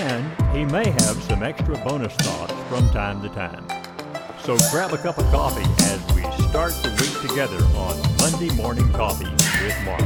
And he may have some extra bonus thoughts from time to time. So grab a cup of coffee as we start the week together on Monday Morning Coffee with Mark.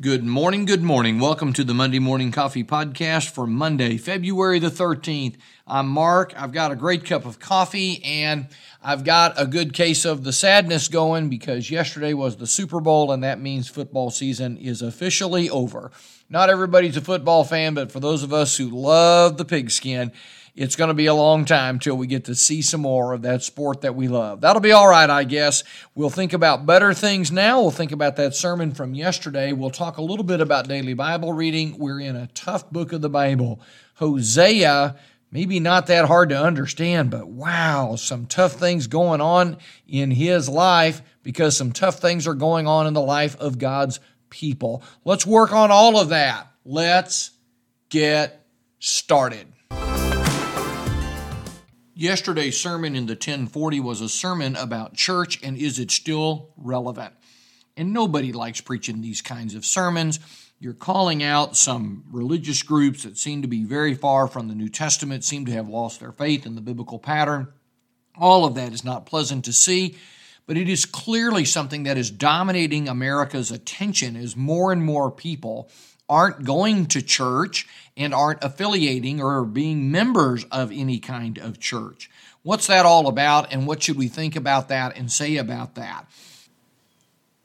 Good morning, good morning. Welcome to the Monday Morning Coffee Podcast for Monday, February the 13th. I'm Mark. I've got a great cup of coffee and I've got a good case of the sadness going because yesterday was the Super Bowl and that means football season is officially over. Not everybody's a football fan, but for those of us who love the pigskin, it's going to be a long time till we get to see some more of that sport that we love. That'll be all right, I guess. We'll think about better things now. We'll think about that sermon from yesterday. We'll talk a little bit about daily Bible reading. We're in a tough book of the Bible. Hosea, maybe not that hard to understand, but wow, some tough things going on in his life because some tough things are going on in the life of God's people. Let's work on all of that. Let's get started. Yesterday's sermon in the 1040 was a sermon about church and is it still relevant? And nobody likes preaching these kinds of sermons. You're calling out some religious groups that seem to be very far from the New Testament, seem to have lost their faith in the biblical pattern. All of that is not pleasant to see, but it is clearly something that is dominating America's attention as more and more people aren't going to church and aren't affiliating or being members of any kind of church. What's that all about, and what should we think about that and say about that?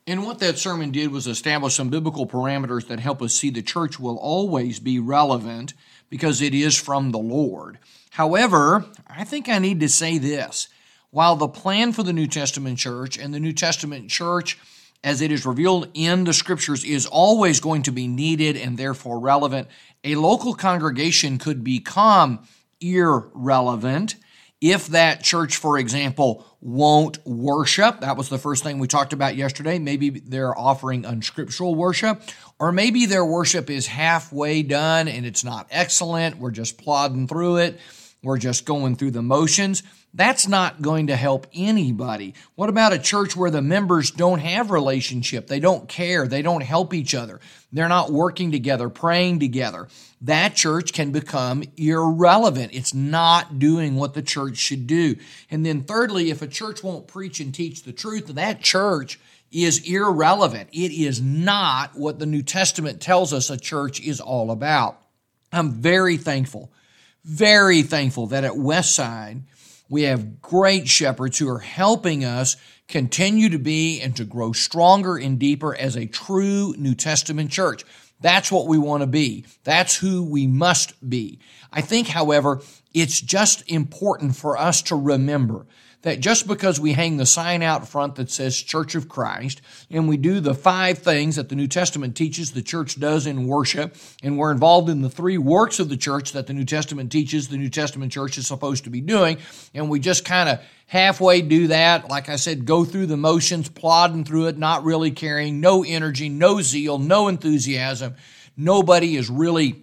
And what that sermon did was establish some biblical parameters that help us see the church will always be relevant because it is from the Lord. However, I think I need to say this. While the plan for the New Testament church and the New Testament church as it is revealed in the scriptures is always going to be needed and therefore relevant. A local congregation could become irrelevant if that church, for example, won't worship. That was the first thing we talked about yesterday. Maybe they're offering unscriptural worship, or maybe their worship is halfway done and it's not excellent. We're just plodding through it. We're just going through the motions. That's not going to help anybody. What about a church where the members don't have relationship? They don't care. They don't help each other. They're not working together, praying together. That church can become irrelevant. It's not doing what the church should do. And then thirdly, if a church won't preach and teach the truth, that church is irrelevant. It is not what the New Testament tells us a church is all about. I'm very thankful very thankful that at Westside, we have great shepherds who are helping us continue to be and to grow stronger and deeper as a true New Testament church. That's what we want to be. That's who we must be. I think, however, it's just important for us to remember that just because we hang the sign out front that says Church of Christ and we do the five things that the New Testament teaches the church does in worship, and we're involved in the three works of the church that the New Testament teaches the New Testament church is supposed to be doing, and we just kind of halfway do that, like I said, go through the motions, plodding through it, not really caring, no energy, no zeal, no enthusiasm. Nobody is really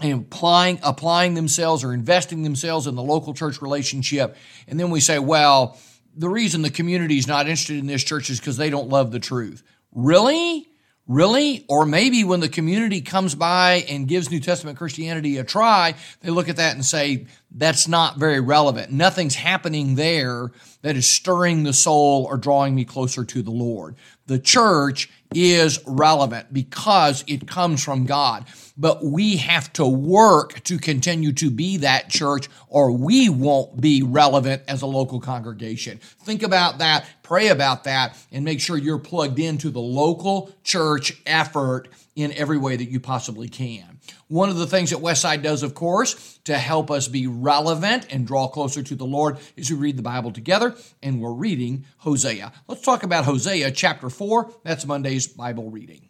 applying applying themselves or investing themselves in the local church relationship. And then we say well the reason the community is not interested in this church is because they don't love the truth. Really? Really? Or maybe when the community comes by and gives new testament christianity a try they look at that and say that's not very relevant. Nothing's happening there that is stirring the soul or drawing me closer to the lord. The church is relevant because it comes from God. But we have to work to continue to be that church or we won't be relevant as a local congregation. Think about that, pray about that, and make sure you're plugged into the local church effort in every way that you possibly can. One of the things that Westside does, of course, to help us be relevant and draw closer to the Lord is we read the Bible together, and we're reading Hosea. Let's talk about Hosea chapter 4. That's Monday's Bible reading.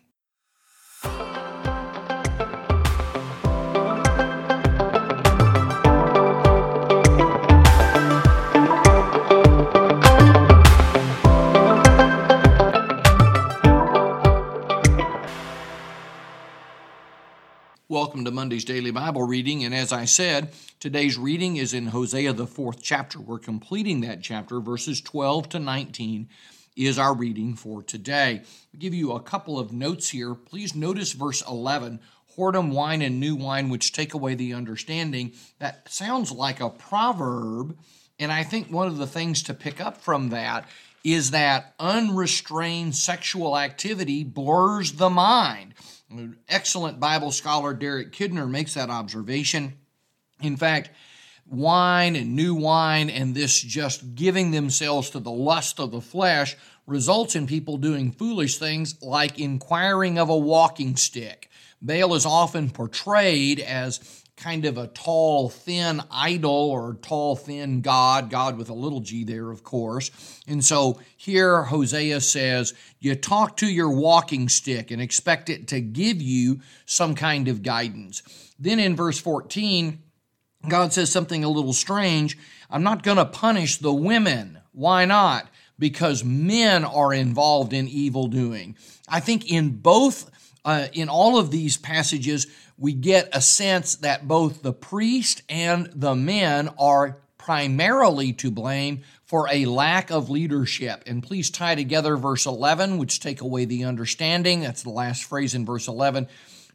Welcome to Monday's Daily Bible Reading. And as I said, today's reading is in Hosea, the fourth chapter. We're completing that chapter. Verses 12 to 19 is our reading for today. I'll give you a couple of notes here. Please notice verse 11 whoredom wine and new wine, which take away the understanding. That sounds like a proverb. And I think one of the things to pick up from that is that unrestrained sexual activity blurs the mind. Excellent Bible scholar Derek Kidner makes that observation. In fact, wine and new wine and this just giving themselves to the lust of the flesh results in people doing foolish things like inquiring of a walking stick. Baal is often portrayed as kind of a tall, thin idol or tall, thin God, God with a little g there, of course. And so here Hosea says, You talk to your walking stick and expect it to give you some kind of guidance. Then in verse 14, God says something a little strange. I'm not going to punish the women. Why not? Because men are involved in evil doing. I think in both, uh, in all of these passages, we get a sense that both the priest and the men are primarily to blame for a lack of leadership. And please tie together verse 11, which take away the understanding. That's the last phrase in verse 11.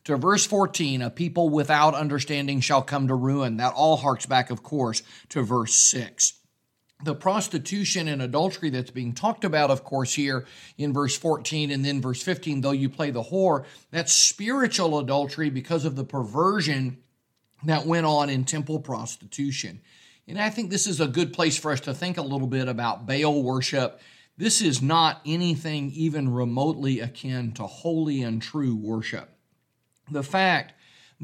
To verse 14, a people without understanding shall come to ruin. That all harks back, of course, to verse 6 the prostitution and adultery that's being talked about, of course, here in verse 14 and then verse 15, though you play the whore, that's spiritual adultery because of the perversion that went on in temple prostitution. And I think this is a good place for us to think a little bit about Baal worship. This is not anything even remotely akin to holy and true worship. The fact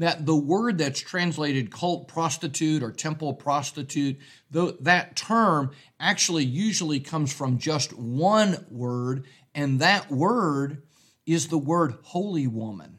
that the word that's translated cult prostitute or temple prostitute, though that term actually usually comes from just one word, and that word is the word holy woman.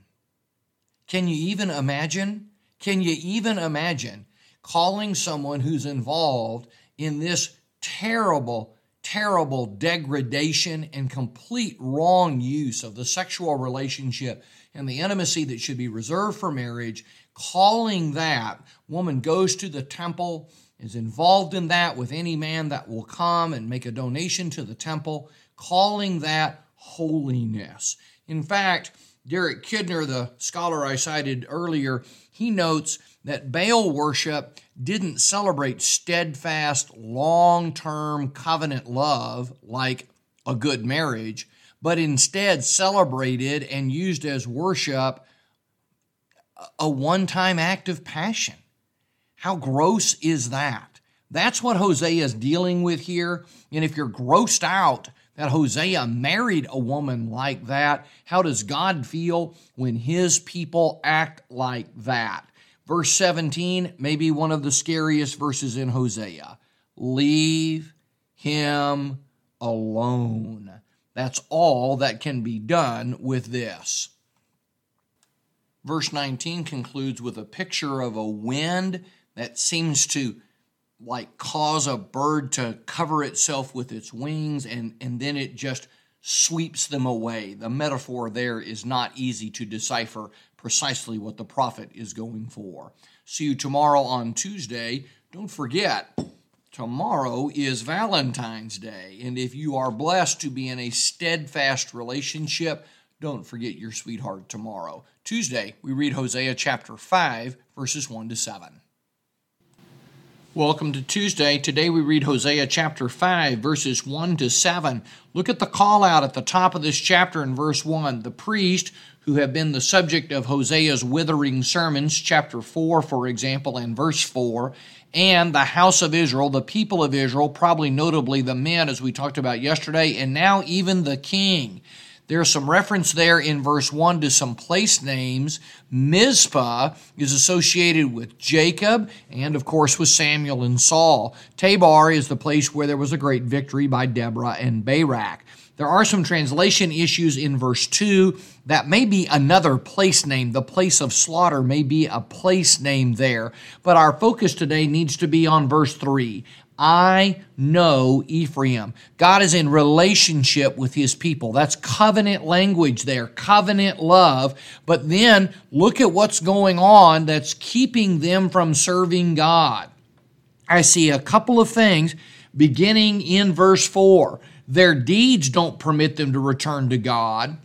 Can you even imagine? Can you even imagine calling someone who's involved in this terrible, terrible degradation and complete wrong use of the sexual relationship and the intimacy that should be reserved for marriage, calling that woman goes to the temple, is involved in that with any man that will come and make a donation to the temple, calling that holiness. In fact, Derek Kidner, the scholar I cited earlier, he notes that Baal worship didn't celebrate steadfast, long term covenant love like a good marriage, but instead celebrated and used as worship a one time act of passion. How gross is that? That's what Hosea is dealing with here. And if you're grossed out that Hosea married a woman like that, how does God feel when his people act like that? Verse 17 may be one of the scariest verses in Hosea. Leave him alone. That's all that can be done with this. Verse 19 concludes with a picture of a wind that seems to like cause a bird to cover itself with its wings and, and then it just sweeps them away. The metaphor there is not easy to decipher precisely what the prophet is going for. See you tomorrow on Tuesday. Don't forget, Tomorrow is Valentine's Day, and if you are blessed to be in a steadfast relationship, don't forget your sweetheart tomorrow. Tuesday, we read Hosea chapter 5, verses 1 to 7. Welcome to Tuesday. Today we read Hosea chapter 5, verses 1 to 7. Look at the call out at the top of this chapter in verse 1. The priest who have been the subject of Hosea's withering sermons, chapter 4, for example, and verse 4, and the house of Israel, the people of Israel, probably notably the men, as we talked about yesterday, and now even the king. There's some reference there in verse 1 to some place names. Mizpah is associated with Jacob and, of course, with Samuel and Saul. Tabor is the place where there was a great victory by Deborah and Barak. There are some translation issues in verse 2. That may be another place name. The place of slaughter may be a place name there. But our focus today needs to be on verse 3. I know Ephraim. God is in relationship with his people. That's covenant language there, covenant love. But then look at what's going on that's keeping them from serving God. I see a couple of things beginning in verse 4. Their deeds don't permit them to return to God.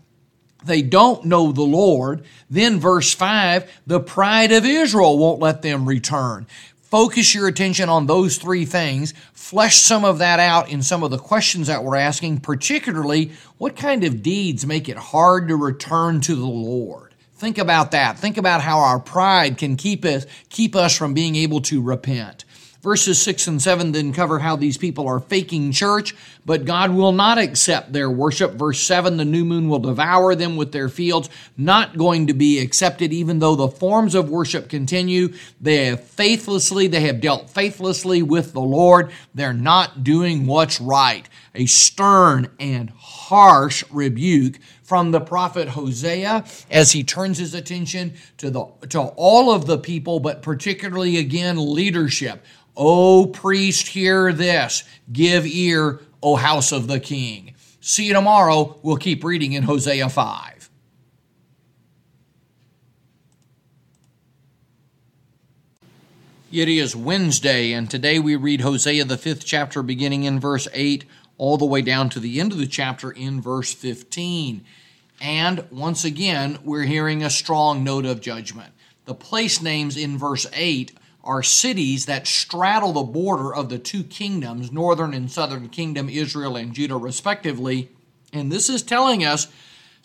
They don't know the Lord. Then, verse 5, the pride of Israel won't let them return focus your attention on those three things, flesh some of that out in some of the questions that we're asking, particularly what kind of deeds make it hard to return to the Lord. Think about that. Think about how our pride can keep us keep us from being able to repent. Verses 6 and 7 then cover how these people are faking church, but God will not accept their worship. Verse 7 the new moon will devour them with their fields, not going to be accepted, even though the forms of worship continue. They have faithlessly, they have dealt faithlessly with the Lord. They're not doing what's right. A stern and harsh rebuke from the prophet Hosea as he turns his attention to the to all of the people but particularly again leadership O priest, hear this. Give ear, O house of the king. See you tomorrow. We'll keep reading in Hosea 5. It is Wednesday, and today we read Hosea, the fifth chapter, beginning in verse 8, all the way down to the end of the chapter in verse 15. And once again, we're hearing a strong note of judgment. The place names in verse 8 are cities that straddle the border of the two kingdoms, northern and southern kingdom, Israel and Judah, respectively. And this is telling us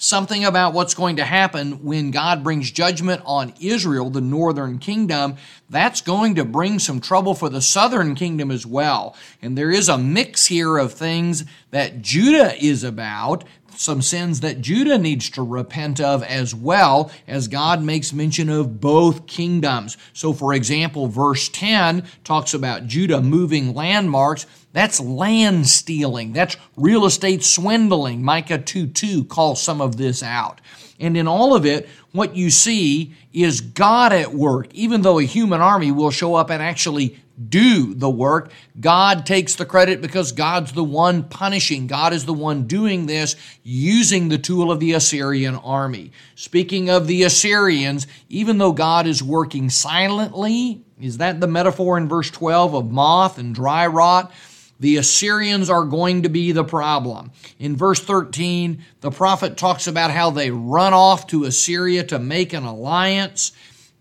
something about what's going to happen when God brings judgment on Israel, the northern kingdom. That's going to bring some trouble for the southern kingdom as well. And there is a mix here of things that Judah is about some sins that Judah needs to repent of as well, as God makes mention of both kingdoms. So, for example, verse 10 talks about Judah moving landmarks. That's land stealing. That's real estate swindling. Micah 2 2 calls some of this out. And in all of it, what you see is God at work. Even though a human army will show up and actually do the work. God takes the credit because God's the one punishing. God is the one doing this using the tool of the Assyrian army. Speaking of the Assyrians, even though God is working silently, is that the metaphor in verse 12 of moth and dry rot? The Assyrians are going to be the problem. In verse 13, the prophet talks about how they run off to Assyria to make an alliance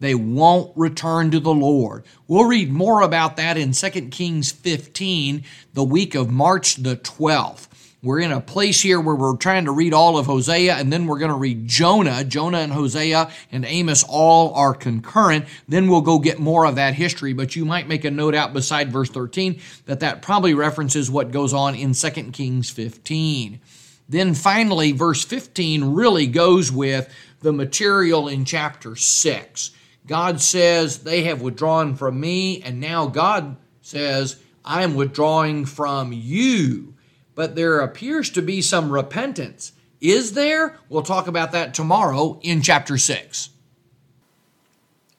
they won't return to the Lord. We'll read more about that in 2 Kings 15, the week of March the 12th. We're in a place here where we're trying to read all of Hosea, and then we're going to read Jonah. Jonah and Hosea and Amos all are concurrent. Then we'll go get more of that history, but you might make a note out beside verse 13 that that probably references what goes on in 2 Kings 15. Then finally, verse 15 really goes with the material in chapter 6. God says, They have withdrawn from me, and now God says, I am withdrawing from you. But there appears to be some repentance. Is there? We'll talk about that tomorrow in chapter 6.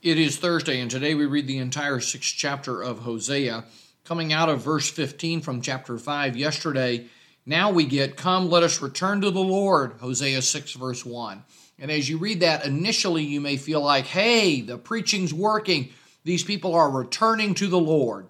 It is Thursday, and today we read the entire sixth chapter of Hosea, coming out of verse 15 from chapter 5 yesterday. Now we get, Come, let us return to the Lord, Hosea 6, verse 1. And as you read that, initially you may feel like, hey, the preaching's working. These people are returning to the Lord.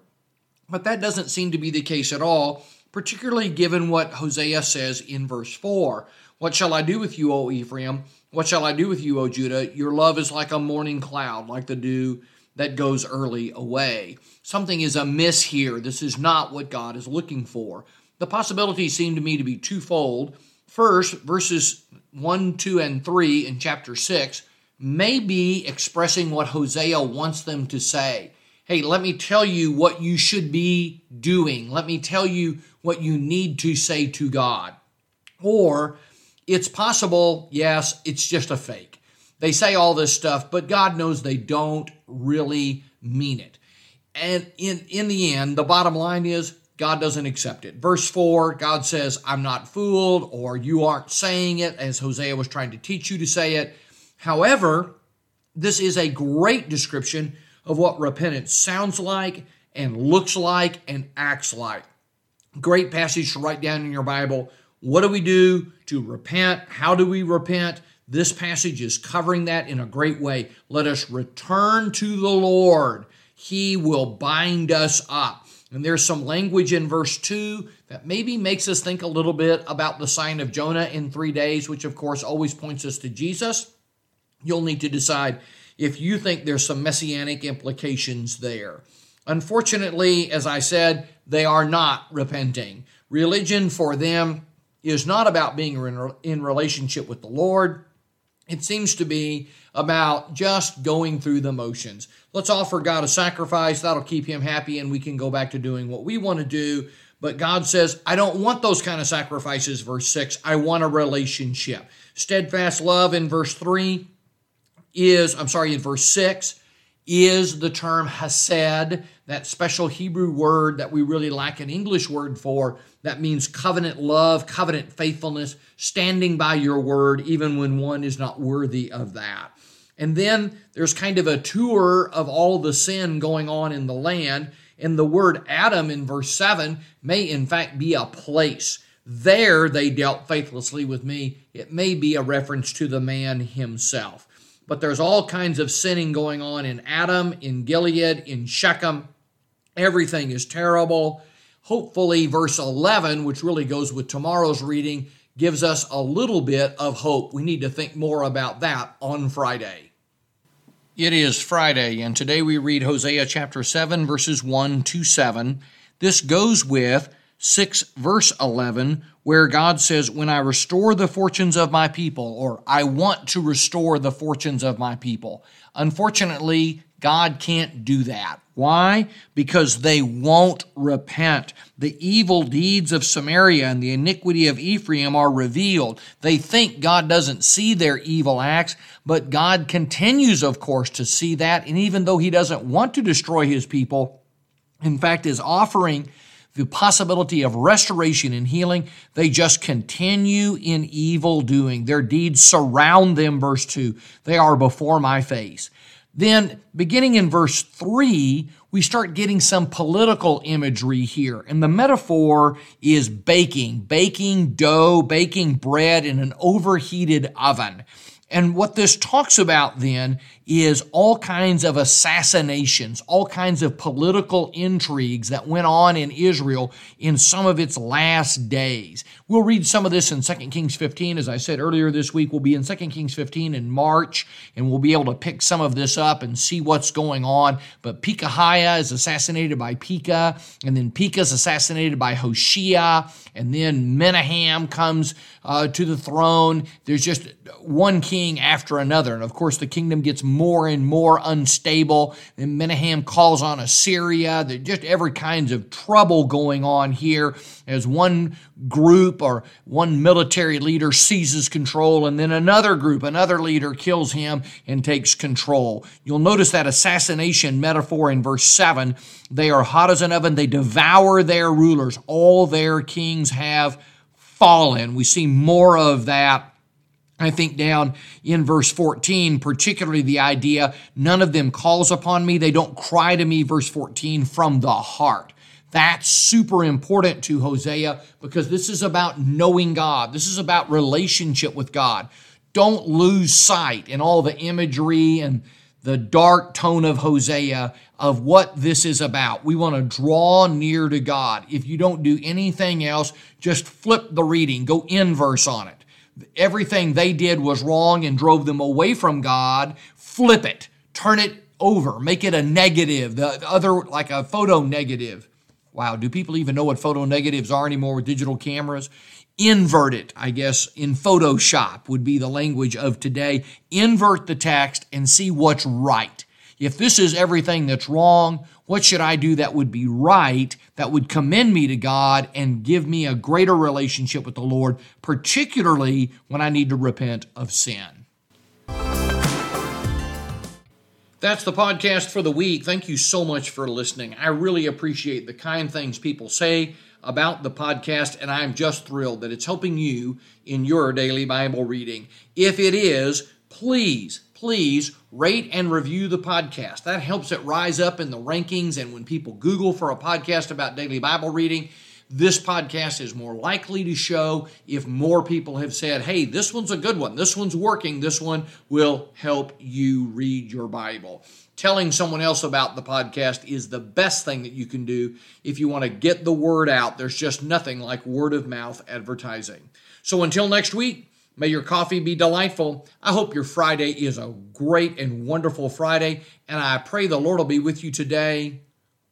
But that doesn't seem to be the case at all, particularly given what Hosea says in verse 4. What shall I do with you, O Ephraim? What shall I do with you, O Judah? Your love is like a morning cloud, like the dew that goes early away. Something is amiss here. This is not what God is looking for. The possibilities seem to me to be twofold. First, verses 1, 2, and 3 in chapter 6 may be expressing what Hosea wants them to say. Hey, let me tell you what you should be doing. Let me tell you what you need to say to God. Or it's possible, yes, it's just a fake. They say all this stuff, but God knows they don't really mean it. And in, in the end, the bottom line is God doesn't accept it. Verse 4, God says, I'm not fooled, or you aren't saying it as Hosea was trying to teach you to say it. However, this is a great description of what repentance sounds like and looks like and acts like. Great passage to write down in your Bible. What do we do to repent? How do we repent? This passage is covering that in a great way. Let us return to the Lord. He will bind us up. And there's some language in verse 2 that maybe makes us think a little bit about the sign of Jonah in three days, which of course always points us to Jesus. You'll need to decide if you think there's some messianic implications there. Unfortunately, as I said, they are not repenting. Religion for them is not about being in relationship with the Lord. It seems to be about just going through the motions. Let's offer God a sacrifice, that'll keep Him happy, and we can go back to doing what we want to do. But God says, I don't want those kind of sacrifices, verse 6. I want a relationship. Steadfast love in verse 3 is, I'm sorry, in verse 6 is the term hesed, that special Hebrew word that we really lack an English word for that means covenant love, covenant faithfulness, standing by your word even when one is not worthy of that. And then there's kind of a tour of all the sin going on in the land. And the word Adam in verse 7 may in fact be a place. There they dealt faithlessly with me. It may be a reference to the man himself. But there's all kinds of sinning going on in Adam, in Gilead, in Shechem. Everything is terrible. Hopefully, verse 11, which really goes with tomorrow's reading, gives us a little bit of hope. We need to think more about that on Friday. It is Friday, and today we read Hosea chapter 7, verses 1 to 7. This goes with 6, verse 11, where God says, When I restore the fortunes of my people, or I want to restore the fortunes of my people. Unfortunately, God can't do that. Why? Because they won't repent. The evil deeds of Samaria and the iniquity of Ephraim are revealed. They think God doesn't see their evil acts, but God continues, of course, to see that. And even though He doesn't want to destroy His people, in fact, is offering the possibility of restoration and healing, they just continue in evil doing. Their deeds surround them, verse 2. They are before my face. Then, beginning in verse 3, we start getting some political imagery here. And the metaphor is baking, baking dough, baking bread in an overheated oven. And what this talks about then is all kinds of assassinations, all kinds of political intrigues that went on in Israel in some of its last days. We'll read some of this in 2 Kings 15. As I said earlier this week, we'll be in 2 Kings 15 in March, and we'll be able to pick some of this up and see what's going on. But Pekahiah is assassinated by Pekah, and then Pekah is assassinated by Hoshea, and then Menahem comes uh, to the throne. There's just one king after another. And of course, the kingdom gets more and more unstable. And Menahem calls on Assyria. There's just every kinds of trouble going on here as one group or one military leader seizes control and then another group, another leader kills him and takes control. You'll notice that assassination metaphor in verse 7. They are hot as an oven. They devour their rulers. All their kings have fallen. We see more of that I think down in verse 14, particularly the idea, none of them calls upon me. They don't cry to me, verse 14, from the heart. That's super important to Hosea because this is about knowing God. This is about relationship with God. Don't lose sight in all the imagery and the dark tone of Hosea of what this is about. We want to draw near to God. If you don't do anything else, just flip the reading, go inverse on it. Everything they did was wrong and drove them away from God. Flip it, turn it over, make it a negative, the other like a photo negative. Wow, do people even know what photo negatives are anymore with digital cameras? Invert it, I guess, in Photoshop would be the language of today. Invert the text and see what's right. If this is everything that's wrong, what should I do that would be right, that would commend me to God and give me a greater relationship with the Lord, particularly when I need to repent of sin? That's the podcast for the week. Thank you so much for listening. I really appreciate the kind things people say about the podcast, and I'm just thrilled that it's helping you in your daily Bible reading. If it is, please, please rate and review the podcast. That helps it rise up in the rankings, and when people Google for a podcast about daily Bible reading, this podcast is more likely to show if more people have said, hey, this one's a good one, this one's working, this one will help you read your Bible. Telling someone else about the podcast is the best thing that you can do if you want to get the word out. There's just nothing like word of mouth advertising. So until next week, may your coffee be delightful. I hope your Friday is a great and wonderful Friday, and I pray the Lord will be with you today,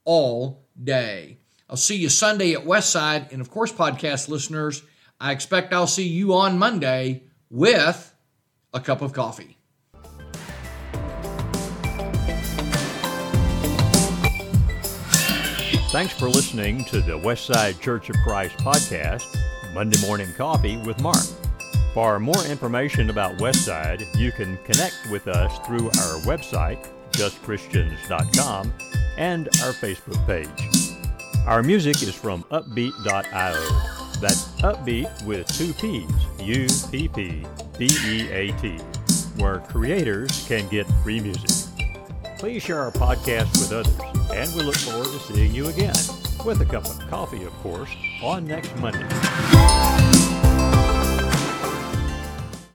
all day. I'll see you Sunday at Westside. And of course, podcast listeners, I expect I'll see you on Monday with a cup of coffee. Thanks for listening to the Westside Church of Christ podcast, Monday Morning Coffee with Mark. For more information about Westside, you can connect with us through our website, justchristians.com, and our Facebook page. Our music is from Uppbeat.io. That's upbeat with two P's, U P P B E A T, where creators can get free music. Please share our podcast with others, and we look forward to seeing you again, with a cup of coffee, of course, on next Monday.